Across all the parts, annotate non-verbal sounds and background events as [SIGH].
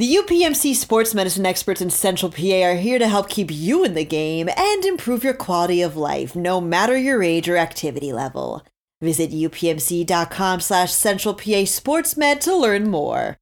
The UPMC sports medicine experts in Central PA are here to help keep you in the game and improve your quality of life, no matter your age or activity level. Visit upmc.com slash central PA sportsmed to learn more.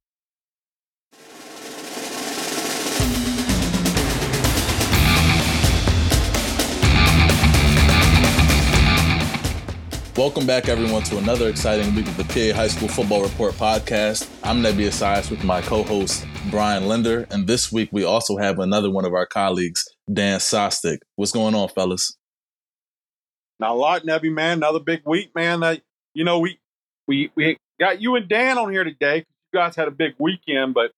Welcome back, everyone, to another exciting week of the PA High School Football Report podcast. I'm Nebi Asias with my co-host Brian Linder, and this week we also have another one of our colleagues, Dan Sostek. What's going on, fellas? Not a lot, Nebby, man. Another big week, man. Uh, you know, we we we got you and Dan on here today. You guys had a big weekend, but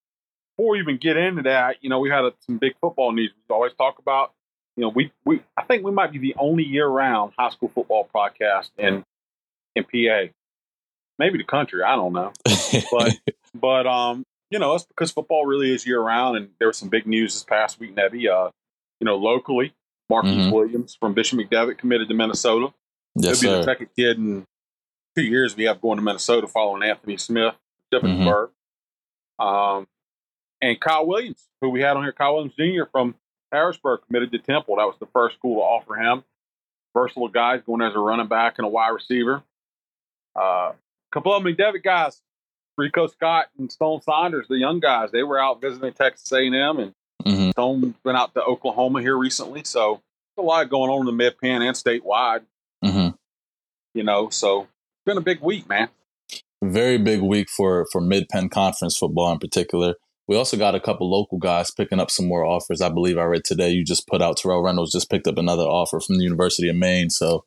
before we even get into that, you know, we had a, some big football news. We always talk about. You know, we we I think we might be the only year-round high school football podcast in in PA. Maybe the country, I don't know. but [LAUGHS] but um, you know, it's because football really is year round and there was some big news this past week, Nebby. Uh, you know, locally, Marquise mm-hmm. Williams from Bishop McDevitt committed to Minnesota. Yes, He'll be sir. the second kid in two years we have going to Minnesota following Anthony Smith, Shippensburg. Mm-hmm. Um, and Kyle Williams, who we had on here, Kyle Williams Jr. from Harrisburg, committed to Temple. That was the first school to offer him. Versatile guys going as a running back and a wide receiver. Uh, a couple of McDevitt guys, Rico Scott and Stone Saunders, the young guys, they were out visiting Texas A&M, and mm-hmm. Stone went out to Oklahoma here recently. So a lot going on in the Mid Penn and statewide. Mm-hmm. You know, so it's been a big week, man. Very big week for for Mid Penn Conference football in particular. We also got a couple local guys picking up some more offers. I believe I read today you just put out Terrell Reynolds just picked up another offer from the University of Maine. So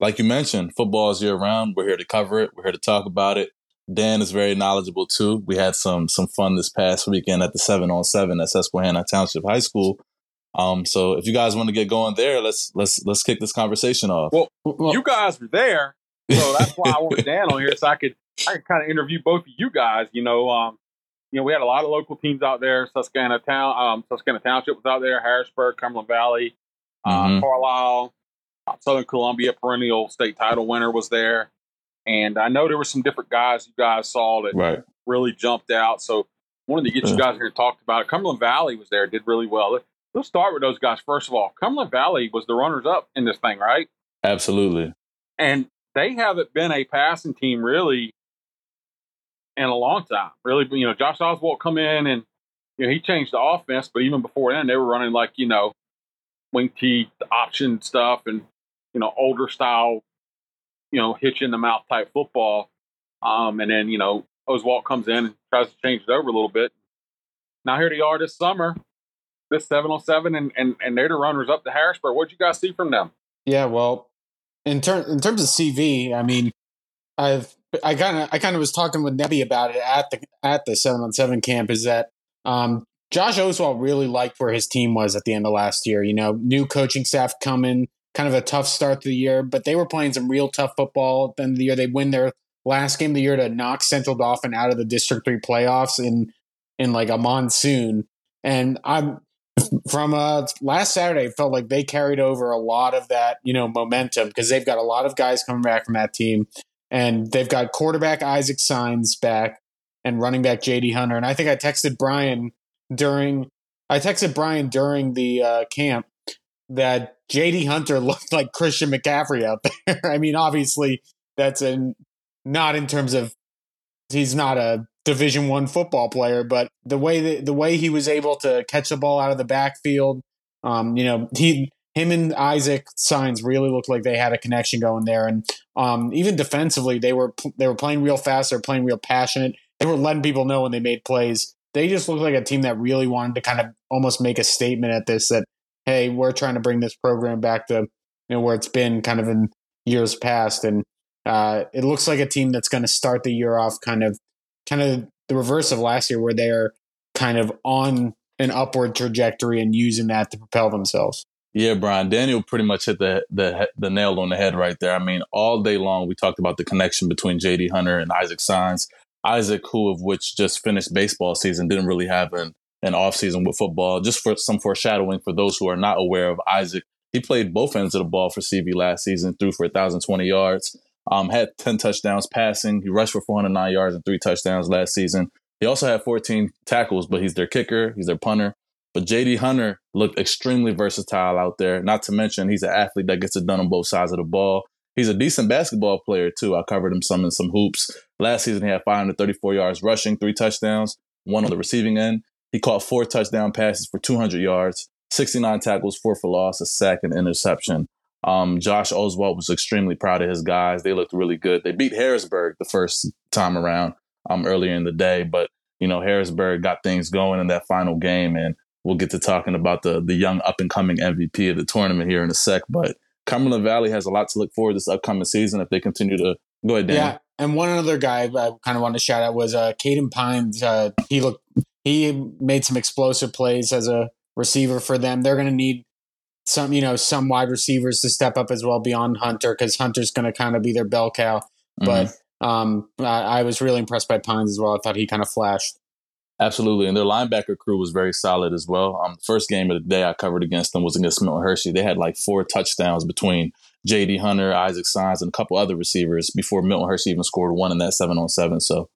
like you mentioned, football is year round. We're here to cover it. We're here to talk about it. Dan is very knowledgeable too. We had some some fun this past weekend at the seven on seven at Susquehanna Township High School. Um, so if you guys want to get going there, let's let's let's kick this conversation off. Well, well you guys were there, so that's why I wanted [LAUGHS] Dan on here so I could I could kind of interview both of you guys. You know, um, you know, we had a lot of local teams out there. Susquehanna Town, um, Susquehanna Township was out there. Harrisburg, Cumberland Valley, uh, mm-hmm. Carlisle, Southern Columbia perennial state title winner was there. And I know there were some different guys you guys saw that right. really jumped out. So wanted to get you uh. guys here to talk about it. Cumberland Valley was there, did really well. Let's start with those guys first of all. Cumberland Valley was the runners up in this thing, right? Absolutely. And they haven't been a passing team really in a long time. Really, you know, Josh Oswald come in and you know he changed the offense, but even before then they were running like you know wing T option stuff and you know, older style, you know, hitch in the mouth type football. Um, and then, you know, Oswald comes in and tries to change it over a little bit. Now here they are this summer, this seven on seven, and and and they're the runners up to Harrisburg. What'd you guys see from them? Yeah, well, in terms in terms of CV, I mean, I've I kind of I kind of was talking with Nebby about it at the at the seven on seven camp. Is that um, Josh Oswald really liked where his team was at the end of last year. You know, new coaching staff coming, kind of a tough start to the year, but they were playing some real tough football Then the year. They win their last game of the year to knock Central Dauphin out of the District Three playoffs in in like a monsoon. And I'm from uh, last Saturday, felt like they carried over a lot of that, you know, momentum because they've got a lot of guys coming back from that team, and they've got quarterback Isaac Signs back and running back JD Hunter. And I think I texted Brian during I texted Brian during the uh, camp that JD Hunter [LAUGHS] looked like Christian McCaffrey out there. [LAUGHS] I mean, obviously that's a not in terms of he's not a division one football player, but the way that, the way he was able to catch the ball out of the backfield, um, you know, he him and Isaac Signs really looked like they had a connection going there, and um, even defensively, they were they were playing real fast. They were playing real passionate. They were letting people know when they made plays. They just looked like a team that really wanted to kind of almost make a statement at this that hey, we're trying to bring this program back to you know where it's been kind of in years past, and uh, it looks like a team that's going to start the year off kind of kind of the reverse of last year, where they are kind of on an upward trajectory and using that to propel themselves. Yeah, Brian Daniel pretty much hit the, the the nail on the head right there. I mean, all day long we talked about the connection between J.D. Hunter and Isaac Signs. Isaac, who of which just finished baseball season, didn't really have an an offseason with football. Just for some foreshadowing for those who are not aware of Isaac, he played both ends of the ball for CV last season, threw for 1,020 yards, um, had 10 touchdowns passing. He rushed for 409 yards and three touchdowns last season. He also had 14 tackles, but he's their kicker, he's their punter. But JD Hunter looked extremely versatile out there. Not to mention, he's an athlete that gets it done on both sides of the ball. He's a decent basketball player, too. I covered him some in some hoops. Last season, he had 534 yards rushing, three touchdowns, one on the receiving end. He caught four touchdown passes for 200 yards, 69 tackles, four for loss, a sack, and interception. Um, Josh Oswalt was extremely proud of his guys. They looked really good. They beat Harrisburg the first time around um, earlier in the day, but you know Harrisburg got things going in that final game, and we'll get to talking about the the young up and coming MVP of the tournament here in a sec. But Cumberland Valley has a lot to look forward to this upcoming season if they continue to go ahead. Dan. Yeah, and one other guy I kind of want to shout out was uh, Caden Pines. Uh, he looked he made some explosive plays as a receiver for them. They're going to need some you know some wide receivers to step up as well beyond Hunter because Hunter's going to kind of be their bell cow. Mm-hmm. But um, I, I was really impressed by Pines as well. I thought he kind of flashed. Absolutely, and their linebacker crew was very solid as well. Um, the first game of the day I covered against them was against Milton Hershey. They had like four touchdowns between J.D. Hunter, Isaac Signs, and a couple other receivers before Milton Hershey even scored one in that seven on seven. So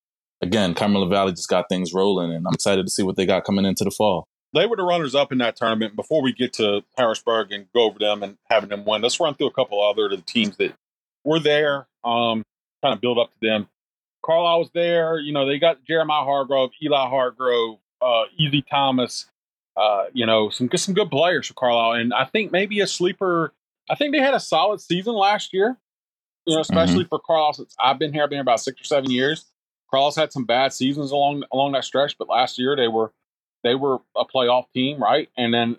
again, Cumberland Valley just got things rolling, and I'm excited to see what they got coming into the fall. They were the runners up in that tournament. Before we get to Harrisburg and go over them and having them win, let's run through a couple other of the teams that were there. Um, kind of build up to them. Carlisle was there. You know, they got Jeremiah Hargrove, Eli Hargrove, uh, Easy Thomas. Uh, you know, some some good players for Carlisle, and I think maybe a sleeper. I think they had a solid season last year. You know, especially mm-hmm. for Carlisle. Since I've been here, I've been here about six or seven years. Carlisle's had some bad seasons along along that stretch, but last year they were they were a playoff team, right? And then,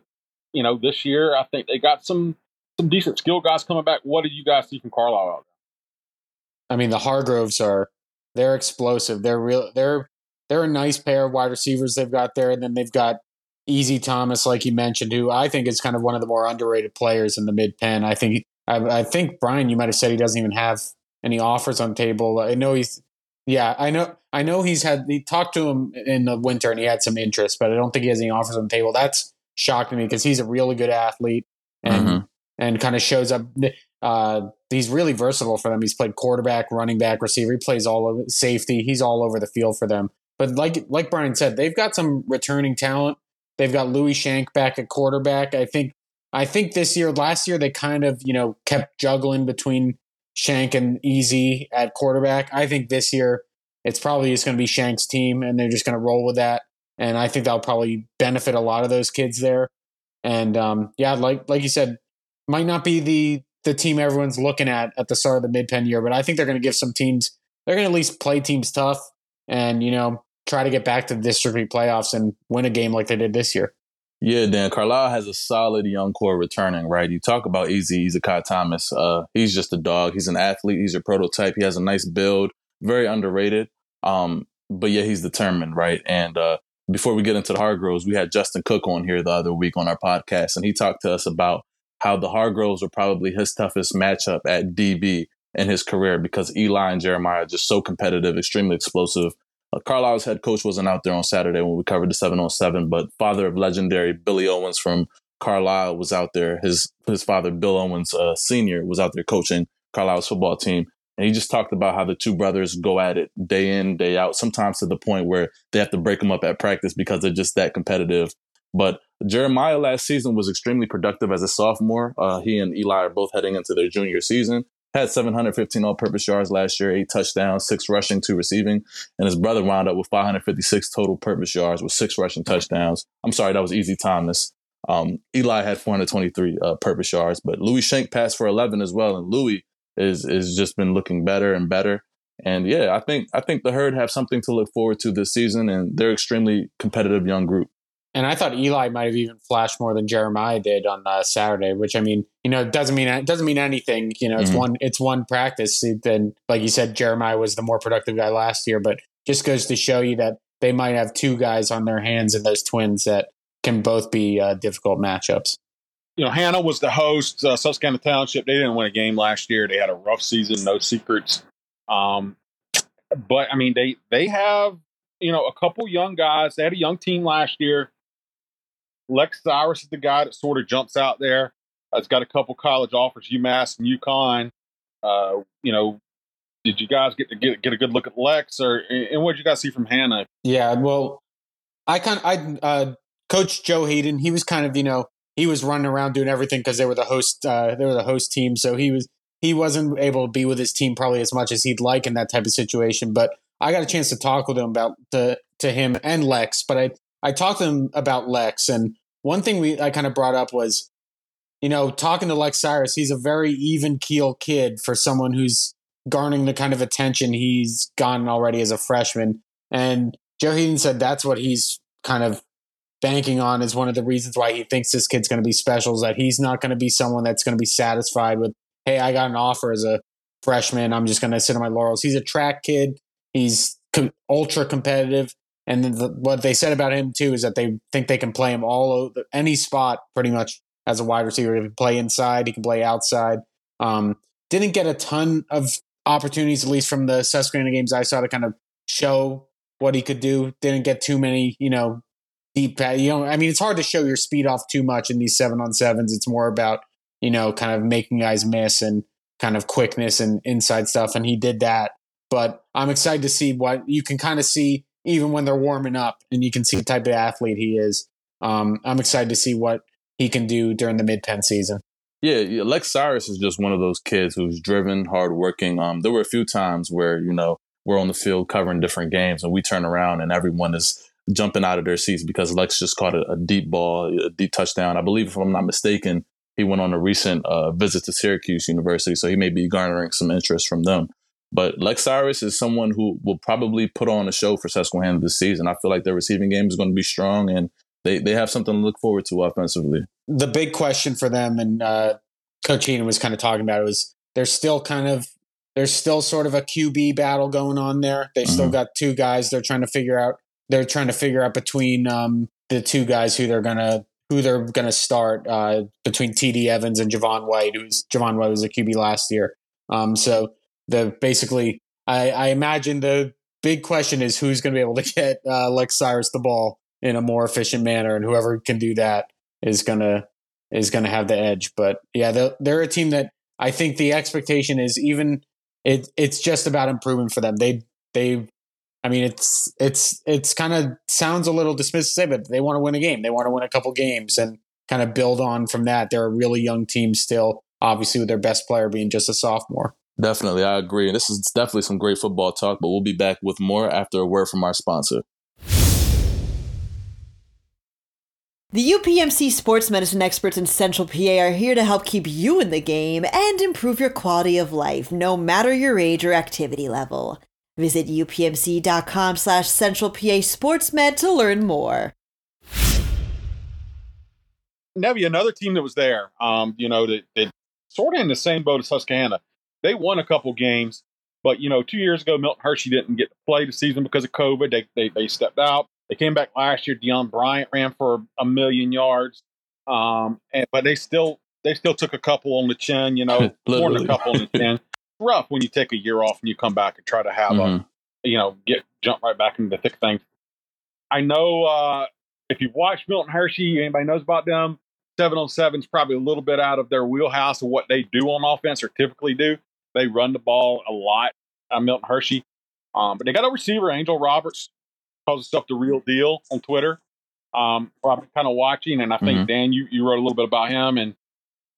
you know, this year I think they got some some decent skill guys coming back. What did you guys see from Carlisle out there? I mean, the Hargroves are they're explosive. They're real. They're they're a nice pair of wide receivers they've got there, and then they've got Easy Thomas, like you mentioned, who I think is kind of one of the more underrated players in the mid Penn. I think I, I think Brian, you might have said he doesn't even have any offers on table. I know he's yeah, I know I know he's had he talked to him in the winter and he had some interest, but I don't think he has any offers on the table. That's shocking me because he's a really good athlete and mm-hmm. and kind of shows up. Uh, he's really versatile for them. He's played quarterback, running back, receiver. He plays all over safety. He's all over the field for them. But like like Brian said, they've got some returning talent. They've got Louis Shank back at quarterback. I think I think this year, last year they kind of you know kept juggling between Shank and Easy at quarterback. I think this year it's probably just going to be Shank's team, and they're just going to roll with that. And I think that'll probably benefit a lot of those kids there. And um, yeah, like like you said, might not be the the team everyone's looking at at the start of the mid Penn year. But I think they're going to give some teams, they're going to at least play teams tough and, you know, try to get back to the district playoffs and win a game like they did this year. Yeah, Dan. Carlisle has a solid young core returning, right? You talk about Easy, Kai Thomas. Uh, he's just a dog. He's an athlete. He's a prototype. He has a nice build, very underrated. Um, but yeah, he's determined, right? And uh, before we get into the Hargroves, we had Justin Cook on here the other week on our podcast, and he talked to us about how the Hargroves were probably his toughest matchup at DB in his career because Eli and Jeremiah are just so competitive, extremely explosive. Uh, Carlisle's head coach wasn't out there on Saturday when we covered the 7 on 7, but father of legendary Billy Owens from Carlisle was out there. His his father, Bill Owens uh, Sr., was out there coaching Carlisle's football team. And he just talked about how the two brothers go at it day in, day out, sometimes to the point where they have to break them up at practice because they're just that competitive. But Jeremiah last season was extremely productive as a sophomore. Uh, he and Eli are both heading into their junior season. Had 715 all-purpose yards last year, eight touchdowns, six rushing, two receiving, and his brother wound up with 556 total purpose yards with six rushing touchdowns. I'm sorry, that was Easy Thomas. Um, Eli had 423 uh, purpose yards, but Louis Shank passed for 11 as well, and Louis is is just been looking better and better. And yeah, I think I think the herd have something to look forward to this season, and they're extremely competitive young group. And I thought Eli might have even flashed more than Jeremiah did on uh, Saturday, which I mean, you know, doesn't mean it doesn't mean anything. You know, it's mm-hmm. one it's one practice. Then, like you said, Jeremiah was the more productive guy last year, but just goes to show you that they might have two guys on their hands in those twins that can both be uh, difficult matchups. You know, Hannah was the host. Uh, Susquehanna Township. They didn't win a game last year. They had a rough season, no secrets. Um, but I mean, they they have you know a couple young guys. They had a young team last year Lex Cyrus is the guy that sort of jumps out there. Uh, it's got a couple college offers, UMass and UConn. Uh, you know, did you guys get to get, get a good look at Lex, or and what did you guys see from Hannah? Yeah, well, I kind of, I uh, Coach Joe Hayden. He was kind of you know he was running around doing everything because they were the host. Uh, they were the host team, so he was he wasn't able to be with his team probably as much as he'd like in that type of situation. But I got a chance to talk with him about the to him and Lex. But I I talked to him about Lex, and one thing we I kind of brought up was, you know, talking to Lex Cyrus. He's a very even keel kid for someone who's garnering the kind of attention he's gotten already as a freshman. And Joe Haden said that's what he's kind of banking on is one of the reasons why he thinks this kid's going to be special is that he's not going to be someone that's going to be satisfied with hey, I got an offer as a freshman. I'm just going to sit on my laurels. He's a track kid. He's ultra competitive. And the, what they said about him too is that they think they can play him all over any spot pretty much as a wide receiver. He can play inside, he can play outside. Um, didn't get a ton of opportunities, at least from the Susquehanna games I saw, to kind of show what he could do. Didn't get too many, you know, deep. You know, I mean, it's hard to show your speed off too much in these seven on sevens. It's more about you know, kind of making guys miss and kind of quickness and inside stuff. And he did that. But I'm excited to see what you can kind of see even when they're warming up and you can see the type of athlete he is. Um, I'm excited to see what he can do during the mid Penn season. Yeah, Lex Cyrus is just one of those kids who's driven, hardworking. Um, there were a few times where, you know, we're on the field covering different games and we turn around and everyone is jumping out of their seats because Lex just caught a, a deep ball, a deep touchdown. I believe, if I'm not mistaken, he went on a recent uh, visit to Syracuse University, so he may be garnering some interest from them. But Lex Cyrus is someone who will probably put on a show for Susquehanna this season. I feel like their receiving game is going to be strong, and they, they have something to look forward to offensively. The big question for them, and uh, Coach Heenan was kind of talking about it, was they're still kind of there's still sort of a QB battle going on there. They mm-hmm. still got two guys they're trying to figure out. They're trying to figure out between um, the two guys who they're going to who they're going to start uh, between TD Evans and Javon White, who's Javon White was a QB last year. Um, so the basically, I, I, imagine the big question is who's going to be able to [LAUGHS] get uh, Lex Cyrus the ball in a more efficient manner, and whoever can do that is gonna is gonna have the edge. But yeah, they're, they're a team that I think the expectation is even it it's just about improving for them. They they I mean, it's it's it's kind of sounds a little dismissive but they want to win a game. They want to win a couple games and kind of build on from that. They're a really young team still, obviously with their best player being just a sophomore. Definitely, I agree. This is definitely some great football talk, but we'll be back with more after a word from our sponsor. The UPMC sports medicine experts in Central PA are here to help keep you in the game and improve your quality of life, no matter your age or activity level. Visit upmc.com slash central PA sportsmed to learn more. Nebby, another team that was there, um, you know, that, that sort of in the same boat as Susquehanna. They won a couple games, but you know, two years ago, Milton Hershey didn't get to play the season because of COVID. They they, they stepped out. They came back last year. Dion Bryant ran for a million yards, um, and but they still they still took a couple on the chin. You know, [LAUGHS] more than a couple on the [LAUGHS] chin rough when you take a year off and you come back and try to have mm-hmm. a, you know, get jump right back into the thick of things. I know uh, if you've watched Milton Hershey, anybody knows about them. Seven on seven is probably a little bit out of their wheelhouse of what they do on offense or typically do. They run the ball a lot. Uh, Milton Hershey, um, but they got a receiver, Angel Roberts, calls himself the real deal on Twitter. Um, I've been kind of watching, and I think mm-hmm. Dan, you you wrote a little bit about him and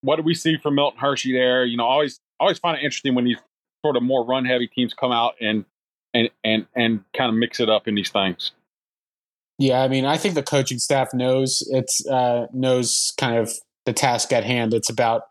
what do we see from Milton Hershey there? You know, always always find it interesting when these sort of more run heavy teams come out and and and and kind of mix it up in these things. Yeah, I mean, I think the coaching staff knows it's uh, knows kind of the task at hand. It's about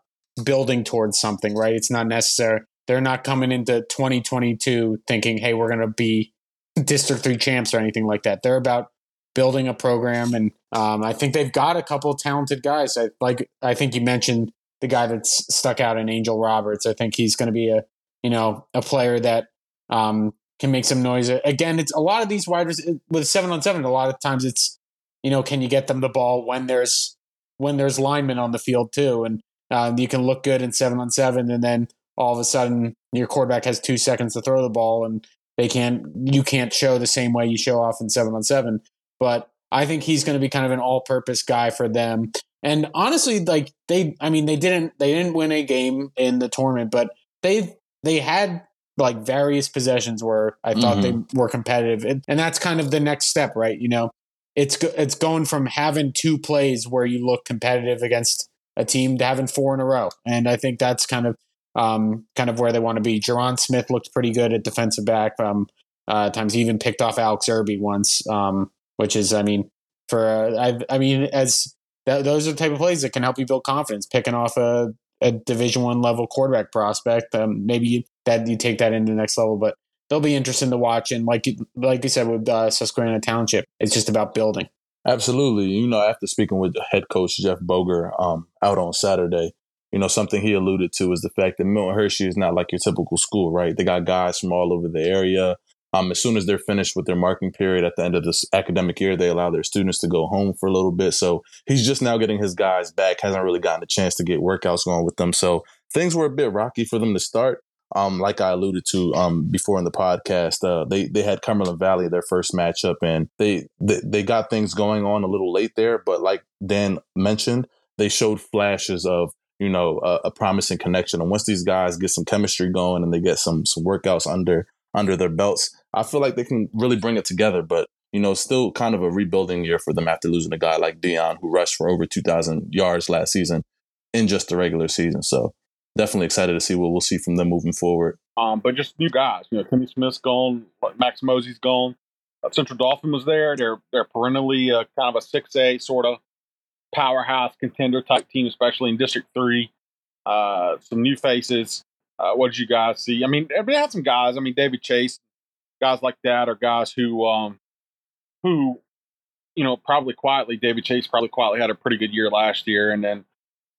building towards something, right? It's not necessary. They're not coming into 2022 thinking, "Hey, we're going to be District Three champs" or anything like that. They're about building a program, and um, I think they've got a couple talented guys. I, like I think you mentioned the guy that's stuck out in Angel Roberts. I think he's going to be a you know a player that um, can make some noise. Again, it's a lot of these wide with seven on seven. A lot of times it's you know can you get them the ball when there's when there's linemen on the field too, and um, you can look good in seven on seven, and then all of a sudden your quarterback has two seconds to throw the ball, and they can't you can't show the same way you show off in seven on seven. But I think he's going to be kind of an all-purpose guy for them. And honestly, like they, I mean, they didn't they didn't win a game in the tournament, but they they had like various possessions where I thought mm-hmm. they were competitive, and, and that's kind of the next step, right? You know, it's it's going from having two plays where you look competitive against a team to having four in a row, and I think that's kind of um, kind of where they want to be. Jerron Smith looked pretty good at defensive back. Um, uh, times he even picked off Alex Irby once, um, which is, I mean, for uh, I, I mean, as th- those are the type of plays that can help you build confidence. Picking off a, a Division One level quarterback prospect, um, maybe you, that you take that into the next level. But they'll be interesting to watch. And like like you said with uh, Susquehanna Township, it's just about building. Absolutely. You know, after speaking with head coach Jeff Boger um, out on Saturday, you know, something he alluded to is the fact that Milton Hershey is not like your typical school, right? They got guys from all over the area. Um, as soon as they're finished with their marking period at the end of this academic year, they allow their students to go home for a little bit. So he's just now getting his guys back, hasn't really gotten a chance to get workouts going with them. So things were a bit rocky for them to start. Um, like I alluded to um, before in the podcast, uh, they they had Cumberland Valley their first matchup, and they, they they got things going on a little late there. But like Dan mentioned, they showed flashes of you know a, a promising connection. And once these guys get some chemistry going and they get some some workouts under under their belts, I feel like they can really bring it together. But you know, still kind of a rebuilding year for them after losing a guy like Dion who rushed for over two thousand yards last season in just the regular season. So definitely excited to see what we'll see from them moving forward. Um, but just new guys, you know, Timmy Smith's gone, Max Mosey's gone. Uh, Central Dauphin was there. They're they're perennially uh, kind of a six A sort of powerhouse contender type team, especially in District Three. Uh, some new faces. Uh, what did you guys see? I mean, they had some guys. I mean, David Chase, guys like that are guys who, um, who, you know, probably quietly. David Chase probably quietly had a pretty good year last year, and then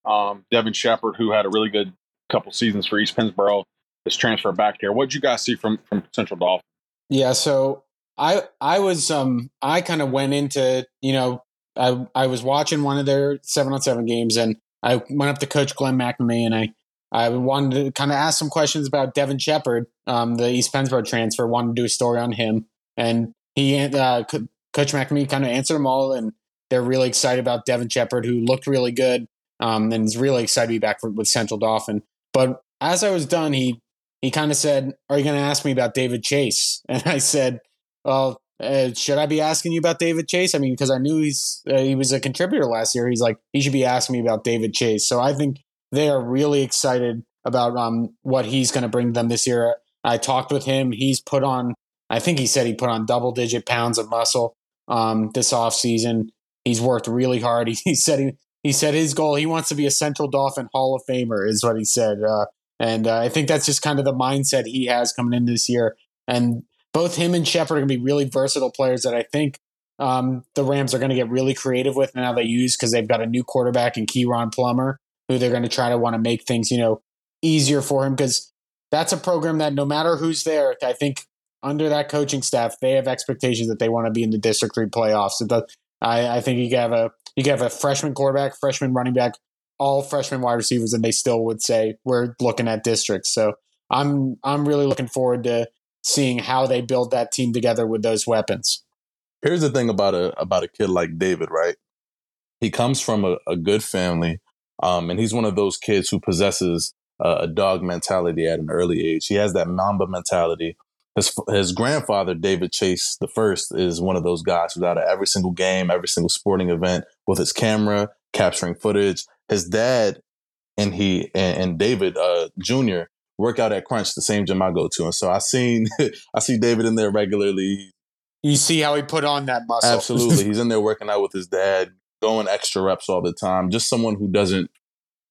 um, Devin Shepard, who had a really good couple seasons for East Pennsboro, is transferred back there. What did you guys see from from Central Dauphin? Yeah, so I I was um I kind of went into you know I I was watching one of their seven on seven games and I went up to Coach Glenn McNamee and I I wanted to kind of ask some questions about Devin Shepard, um, the East Pennsboro transfer. Wanted to do a story on him, and he uh, Coach McNamee kind of answered them all, and they're really excited about Devin Shepard, who looked really good um, and is really excited to be back for, with Central Dauphin. But as I was done, he he kind of said, "Are you going to ask me about David Chase?" [LAUGHS] And I said, "Well, uh, should I be asking you about David Chase? I mean, because I knew he's uh, he was a contributor last year. He's like he should be asking me about David Chase. So I think they are really excited about um, what he's going to bring them this year. I talked with him. He's put on, I think he said he put on double digit pounds of muscle um, this off season. He's worked really hard. He, [LAUGHS] he said he he said his goal he wants to be a Central Dauphin Hall of Famer is what he said, uh, and uh, I think that's just kind of the mindset he has coming in this year. And both him and Shepard are going to be really versatile players that I think um, the Rams are going to get really creative with now they use because they've got a new quarterback in Keyron Plummer, who they're going to try to want to make things you know easier for him because that's a program that no matter who's there, I think under that coaching staff, they have expectations that they want to be in the District Three playoffs. So I, I think you have a you have a freshman quarterback, freshman running back, all freshman wide receivers, and they still would say we're looking at districts. So I'm I'm really looking forward to seeing how they build that team together with those weapons. Here's the thing about a about a kid like David, right? He comes from a, a good family, um, and he's one of those kids who possesses a, a dog mentality at an early age. He has that Mamba mentality his his grandfather David Chase the first is one of those guys who's out of every single game, every single sporting event with his camera capturing footage. His dad and he and, and David uh, Jr. work out at Crunch, the same gym I go to, and so I seen [LAUGHS] I see David in there regularly. You see how he put on that muscle. Absolutely, [LAUGHS] he's in there working out with his dad, going extra reps all the time. Just someone who doesn't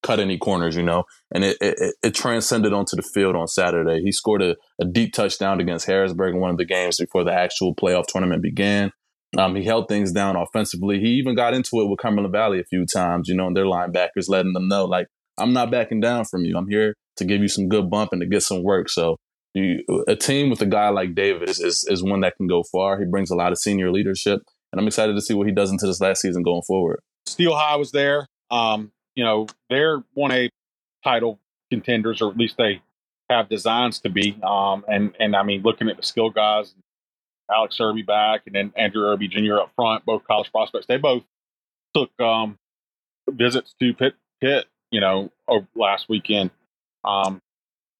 cut any corners, you know, and it, it, it transcended onto the field on Saturday. He scored a, a, deep touchdown against Harrisburg in one of the games before the actual playoff tournament began. Um, he held things down offensively. He even got into it with Cumberland Valley a few times, you know, and their linebackers letting them know, like, I'm not backing down from you. I'm here to give you some good bump and to get some work. So you, a team with a guy like David is, is, is one that can go far. He brings a lot of senior leadership, and I'm excited to see what he does into this last season going forward. Steel High was there. Um, you know, they're one A title contenders, or at least they have designs to be. Um, and and I mean, looking at the skill guys, Alex Irby back, and then Andrew Irby Jr. up front, both college prospects. They both took um, visits to Pitt, Pitt, you know, last weekend. Um,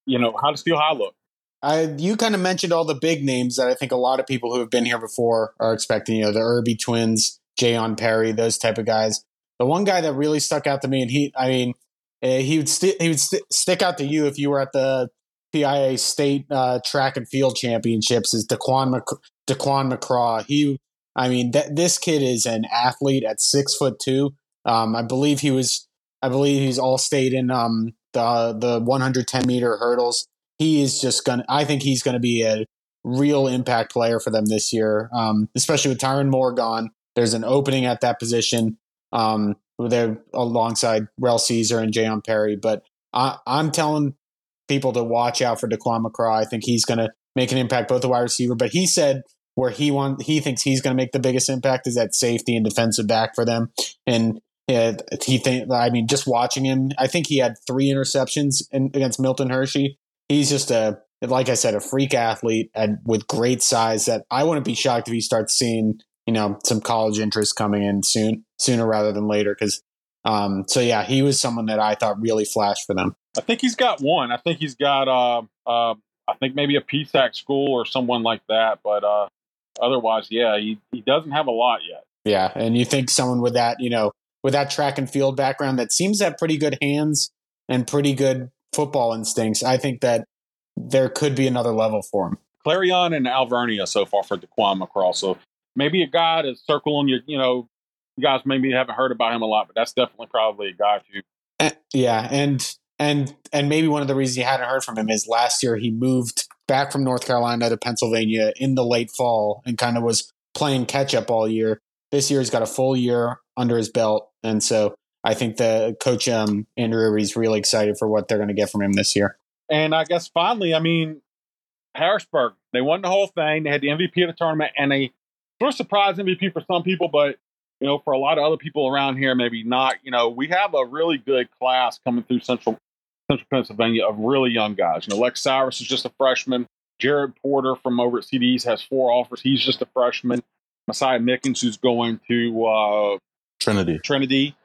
you know, how does Steel High look? I you kind of mentioned all the big names that I think a lot of people who have been here before are expecting. You know, the Irby twins, Jayon Perry, those type of guys. The one guy that really stuck out to me, and he, I mean, uh, he would st- he would st- stick out to you if you were at the PIA state uh, track and field championships. Is Daquan Mc- Daquan McCraw? He, I mean, th- this kid is an athlete at six foot two. Um, I believe he was. I believe he's all state in um, the the 110 meter hurdles. He is just gonna. I think he's gonna be a real impact player for them this year, um, especially with Tyron Moore gone. There's an opening at that position. Um, they're alongside Rel Caesar and Jayon Perry. But I, am telling people to watch out for Daquan McCraw. I think he's going to make an impact both the wide receiver. But he said where he want he thinks he's going to make the biggest impact is at safety and defensive back for them. And yeah, he think I mean just watching him, I think he had three interceptions in, against Milton Hershey. He's just a like I said, a freak athlete and with great size that I wouldn't be shocked if he starts seeing you know some college interest coming in soon sooner rather than later. Because um, so yeah he was someone that i thought really flashed for them. I think he's got one. I think he's got uh, uh, i think maybe a psac school or someone like that but uh, otherwise yeah he, he doesn't have a lot yet. Yeah and you think someone with that you know with that track and field background that seems to have pretty good hands and pretty good football instincts i think that there could be another level for him clarion and alvernia so far for Daquan McCraw. So maybe a guy to circle on your, you know, you guys maybe haven't heard about him a lot, but that's definitely probably a guy to. Uh, yeah, and and and maybe one of the reasons you hadn't heard from him is last year he moved back from North Carolina to Pennsylvania in the late fall and kind of was playing catch up all year. This year he's got a full year under his belt, and so I think the coach um, Andrew is really excited for what they're going to get from him this year. And I guess finally, I mean, Harrisburg, they won the whole thing. They had the MVP of the tournament, and they sort of surprise MVP for some people, but you know, for a lot of other people around here, maybe not. You know, we have a really good class coming through Central Central Pennsylvania of really young guys. You know, Lex Cyrus is just a freshman. Jared Porter from over at CDs has four offers. He's just a freshman. Messiah Mickens, who's going to uh, Trinity. Trinity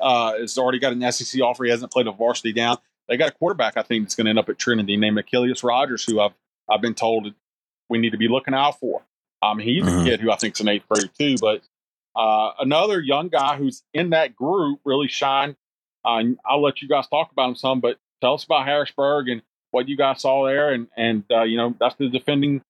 uh, has already got an SEC offer. He hasn't played a varsity down. They got a quarterback, I think, that's going to end up at Trinity named Achilles Rogers, who I've I've been told we need to be looking out for. Um, he's mm-hmm. a kid who I think is an eighth grader too. But uh, another young guy who's in that group really shined. Uh, I'll let you guys talk about him some, but tell us about Harrisburg and what you guys saw there. And and uh, you know that's the defending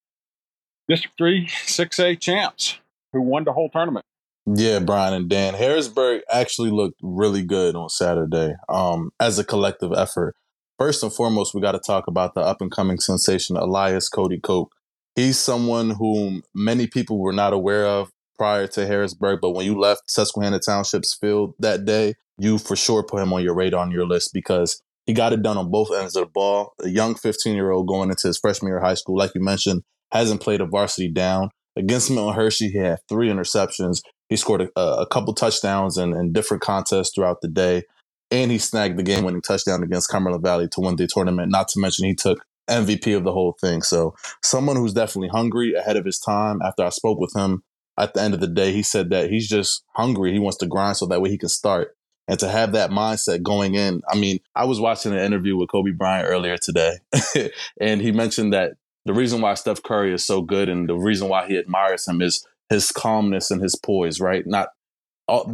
District Three Six A champs who won the whole tournament. Yeah, Brian and Dan. Harrisburg actually looked really good on Saturday um, as a collective effort. First and foremost, we got to talk about the up and coming sensation, Elias Cody Coke. he's someone whom many people were not aware of prior to Harrisburg, but when you left Susquehanna Township's field that day, you for sure put him on your radar on your list because he got it done on both ends of the ball. A young 15 year old going into his freshman year of high school, like you mentioned, hasn't played a varsity down. Against Milton Hershey, he had three interceptions. He scored a, a couple touchdowns in, in different contests throughout the day. And he snagged the game winning touchdown against Cumberland Valley to win the tournament. Not to mention, he took MVP of the whole thing. So someone who's definitely hungry ahead of his time. After I spoke with him at the end of the day, he said that he's just hungry. He wants to grind so that way he can start. And to have that mindset going in, I mean, I was watching an interview with Kobe Bryant earlier today, [LAUGHS] and he mentioned that the reason why Steph Curry is so good and the reason why he admires him is his calmness and his poise, right? Not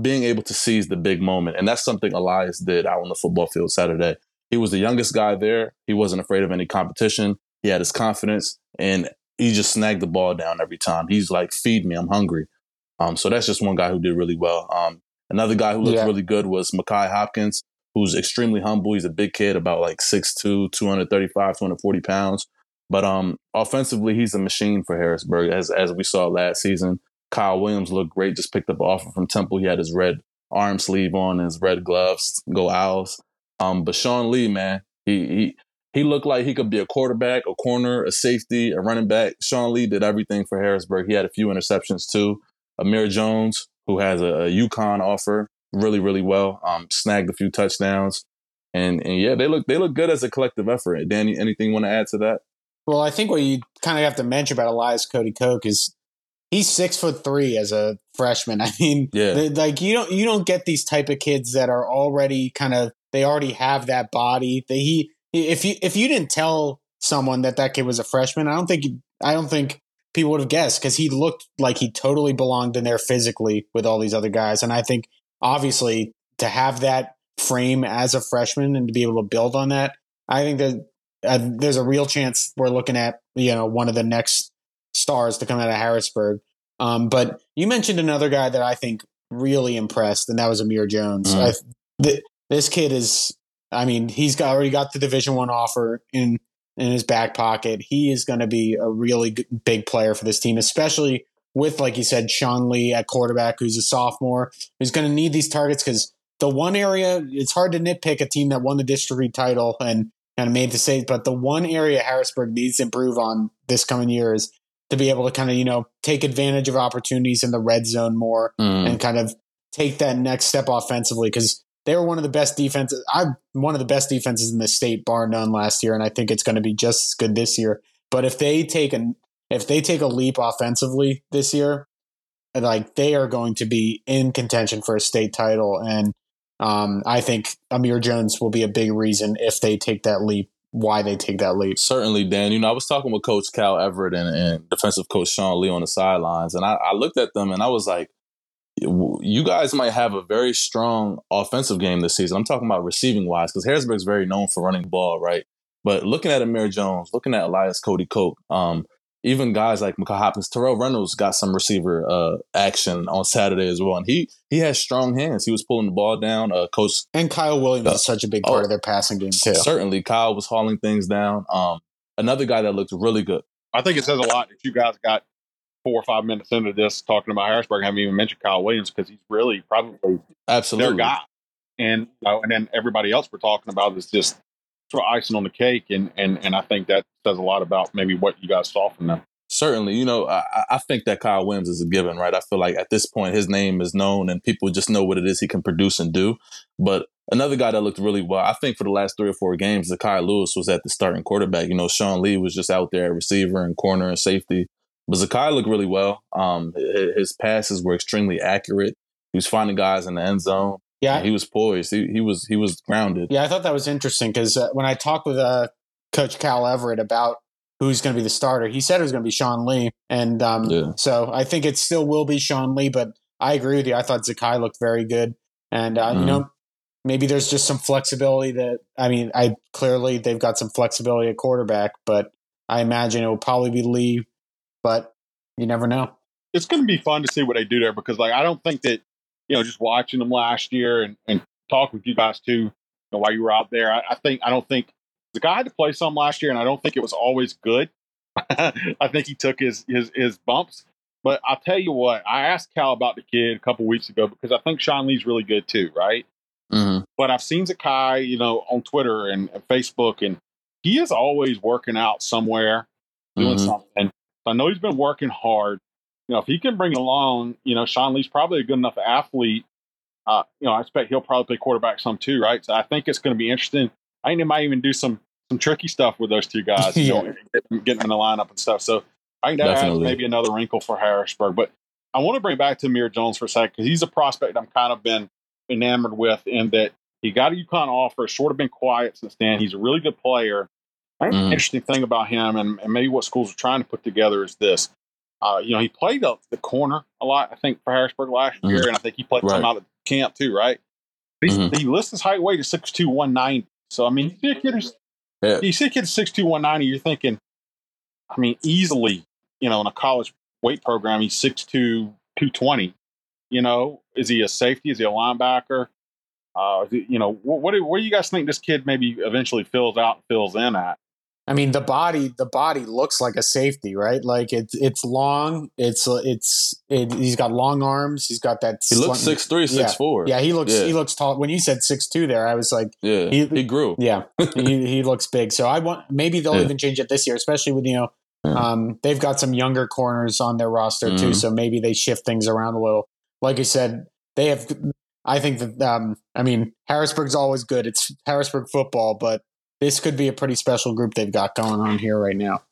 being able to seize the big moment. And that's something Elias did out on the football field Saturday. He was the youngest guy there. He wasn't afraid of any competition. He had his confidence and he just snagged the ball down every time. He's like, feed me, I'm hungry. Um, so that's just one guy who did really well. Um, another guy who looked yeah. really good was Makai Hopkins, who's extremely humble. He's a big kid, about like 6'2, 235, 240 pounds. But um, offensively, he's a machine for Harrisburg, as as we saw last season. Kyle Williams looked great, just picked up an offer from Temple. He had his red arm sleeve on, his red gloves. Go Owls. Um, but Sean Lee, man, he he he looked like he could be a quarterback, a corner, a safety, a running back. Sean Lee did everything for Harrisburg. He had a few interceptions too. Amir Jones, who has a, a UConn offer, really really well. Um, snagged a few touchdowns, and and yeah, they look they look good as a collective effort. Danny, anything you want to add to that? Well, I think what you kind of have to mention about Elias Cody Coke is he's six foot three as a freshman. [LAUGHS] I mean, yeah, like you don't you don't get these type of kids that are already kind of they already have that body. That he if you if you didn't tell someone that that kid was a freshman. I don't think I don't think people would have guessed because he looked like he totally belonged in there physically with all these other guys. And I think obviously to have that frame as a freshman and to be able to build on that, I think that uh, there's a real chance we're looking at you know one of the next stars to come out of Harrisburg. Um, but you mentioned another guy that I think really impressed, and that was Amir Jones. Mm. I, th- this kid is, I mean, he's got, already got the Division One offer in in his back pocket. He is going to be a really good, big player for this team, especially with, like you said, Sean Lee at quarterback, who's a sophomore, who's going to need these targets because the one area it's hard to nitpick a team that won the district title and kind of made the state, but the one area Harrisburg needs to improve on this coming year is to be able to kind of you know take advantage of opportunities in the red zone more mm. and kind of take that next step offensively because they were one of the best defenses. I'm one of the best defenses in the state, bar none, last year, and I think it's going to be just as good this year. But if they take an if they take a leap offensively this year, like they are going to be in contention for a state title, and um, I think Amir Jones will be a big reason if they take that leap why they take that leap. Certainly, Dan. You know, I was talking with Coach Cal Everett and, and defensive coach Sean Lee on the sidelines, and I, I, looked at them and I was like, you guys might have a very strong offensive game this season. I'm talking about receiving wise, because Harrisburg's very known for running ball, right? But looking at Amir Jones, looking at Elias Cody Coke, um, even guys like Micah Hopkins, Terrell Reynolds got some receiver uh, action on Saturday as well, and he he has strong hands. He was pulling the ball down. Uh, Coach and Kyle Williams uh, is such a big part oh, of their passing game too. Certainly, Kyle was hauling things down. Um, another guy that looked really good. I think it says a lot that you guys got four or five minutes into this talking about Harrisburg. I haven't even mentioned Kyle Williams because he's really probably absolutely their guy. And you know, and then everybody else we're talking about is just sort icing on the cake, and and and I think that says a lot about maybe what you guys saw from them certainly, you know, I, I, think that Kyle Williams is a given, right? I feel like at this point his name is known and people just know what it is he can produce and do. But another guy that looked really well, I think for the last three or four games, Zakai Lewis was at the starting quarterback. You know, Sean Lee was just out there at receiver and corner and safety. But Zakai looked really well. Um, his passes were extremely accurate. He was finding guys in the end zone. Yeah, he was poised. He, he was he was grounded. Yeah, I thought that was interesting because uh, when I talked with uh, Coach Cal Everett about who's going to be the starter. He said it was going to be Sean Lee, and um, yeah. so I think it still will be Sean Lee. But I agree with you. I thought Zakai looked very good, and uh, mm. you know mm-hmm. maybe there's just some flexibility that I mean I clearly they've got some flexibility at quarterback, but I imagine it will probably be Lee, but you never know. It's going to be fun to see what they do there because like I don't think that you know just watching them last year and and talking with you guys too you know, while you were out there. I, I think I don't think the guy had to play some last year, and I don't think it was always good. [LAUGHS] I think he took his his his bumps. But I'll tell you what, I asked Cal about the kid a couple weeks ago because I think Sean Lee's really good too, right? Mm-hmm. But I've seen Zakai, you know, on Twitter and, and, Facebook, and he is always working out somewhere, doing mm-hmm. something. So I know he's been working hard. You know, if he can bring along, you know, Sean Lee's probably a good enough athlete. Uh, you know, I expect he'll probably play quarterback some too, right? So I think it's going to be interesting. I think they might even do some some tricky stuff with those two guys, [LAUGHS] yeah. know, getting in the lineup and stuff. So I think that Definitely. maybe another wrinkle for Harrisburg. But I want to bring back to Amir Jones for a second because he's a prospect I'm kind of been enamored with in that he got a UConn offer, sort of been quiet since then. He's a really good player. I think mm. the interesting thing about him and, and, maybe what schools are trying to put together is this. Uh, you know, he played the, the corner a lot, I think, for Harrisburg last mm. year, and I think he played right. some out of camp too, right? Mm-hmm. He lists his height weight at 6'2", 190. So, I mean, you see a kid who's yeah. You see a kid six two one ninety, you're thinking, I mean, easily, you know, in a college weight program, he's six two two twenty. You know, is he a safety? Is he a linebacker? Uh, you know, what, what do, what do you guys think this kid maybe eventually fills out, fills in at? I mean, the body the body looks like a safety, right? Like it's it's long. It's it's it, he's got long arms. He's got that. He looks six three, six yeah. four. Yeah, he looks yeah. he looks tall. When you said six two, there, I was like, yeah, he, he grew. Yeah, [LAUGHS] he he looks big. So I want maybe they'll yeah. even change it this year, especially with you know. Um, they've got some younger corners on their roster mm-hmm. too, so maybe they shift things around a little. Like you said, they have. I think that um, I mean Harrisburg's always good. It's Harrisburg football, but this could be a pretty special group they've got going on here right now.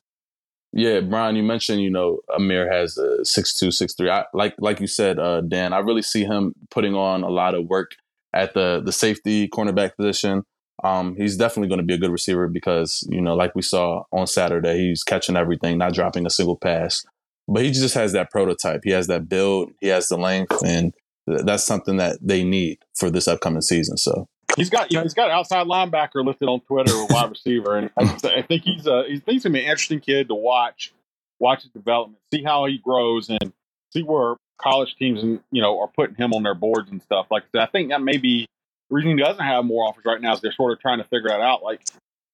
Yeah, Brian, you mentioned you know Amir has a six two, six three. I like like you said, uh, Dan. I really see him putting on a lot of work at the the safety cornerback position. Um, he's definitely going to be a good receiver because, you know, like we saw on Saturday, he's catching everything, not dropping a single pass. But he just has that prototype. He has that build, he has the length, and that's something that they need for this upcoming season. So he's got you know he's got an outside linebacker listed on Twitter or wide receiver, and I, I think he's a he's, he's gonna be an interesting kid to watch, watch his development, see how he grows, and see where college teams and you know are putting him on their boards and stuff. Like I think that may be the reason he doesn't have more offers right now is they're sort of trying to figure that out. Like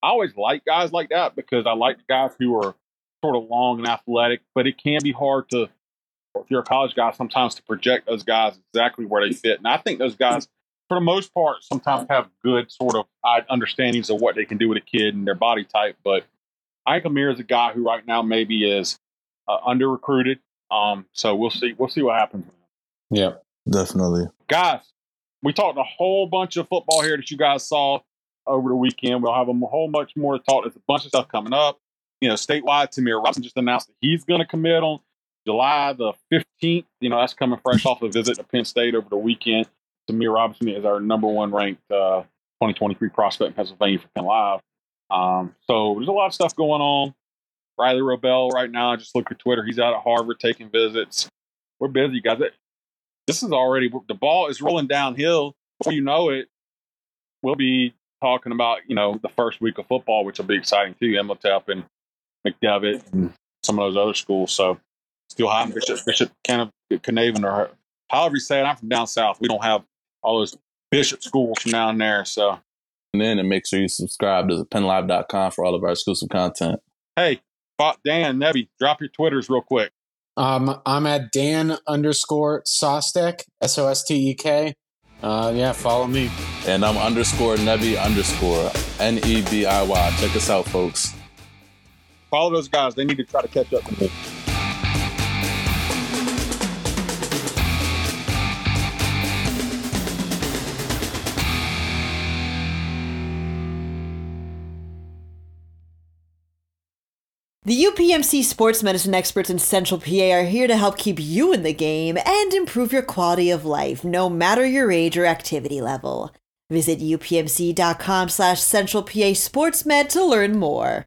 I always like guys like that because I like guys who are sort of long and athletic, but it can be hard to if you're a college guy sometimes to project those guys exactly where they fit. And I think those guys for the most part, sometimes have good sort of understandings of what they can do with a kid and their body type. But Ike Amir is a guy who right now maybe is uh, under recruited. Um, so we'll see. We'll see what happens. Yeah, definitely. Guys, we talked a whole bunch of football here that you guys saw over the weekend. We'll have a whole bunch more to talk. There's a bunch of stuff coming up. You know, statewide, Tamir Robinson just announced that he's going to commit on July the 15th. You know, that's coming fresh off a visit to Penn State over the weekend. Tamir Robinson is our number one ranked uh, 2023 prospect in Pennsylvania for Penn Live. Um, so there's a lot of stuff going on. Riley Robel right now, I just look at Twitter. He's out at Harvard taking visits. We're busy, guys. This is already the ball is rolling downhill. Before you know it, we'll be talking about you know the first week of football, which will be exciting too. Imhotep and McDevitt and some of those other schools. So still high Bishop Bishop Canevin or however you say it. I'm from down south. We don't have all those bishop schools from down there. So, and then and make sure you subscribe to pennlive.com for all of our exclusive content. Hey, Dan Nebby, drop your Twitters real quick. Um, I'm at Dan underscore Sostek, S O S T E K. Uh, yeah, follow me. And I'm underscore Nebby underscore N E B I Y. Check us out, folks. Follow those guys. They need to try to catch up with me. The UPMC sports medicine experts in Central PA are here to help keep you in the game and improve your quality of life, no matter your age or activity level. Visit upmc.com slash central PA sportsmed to learn more.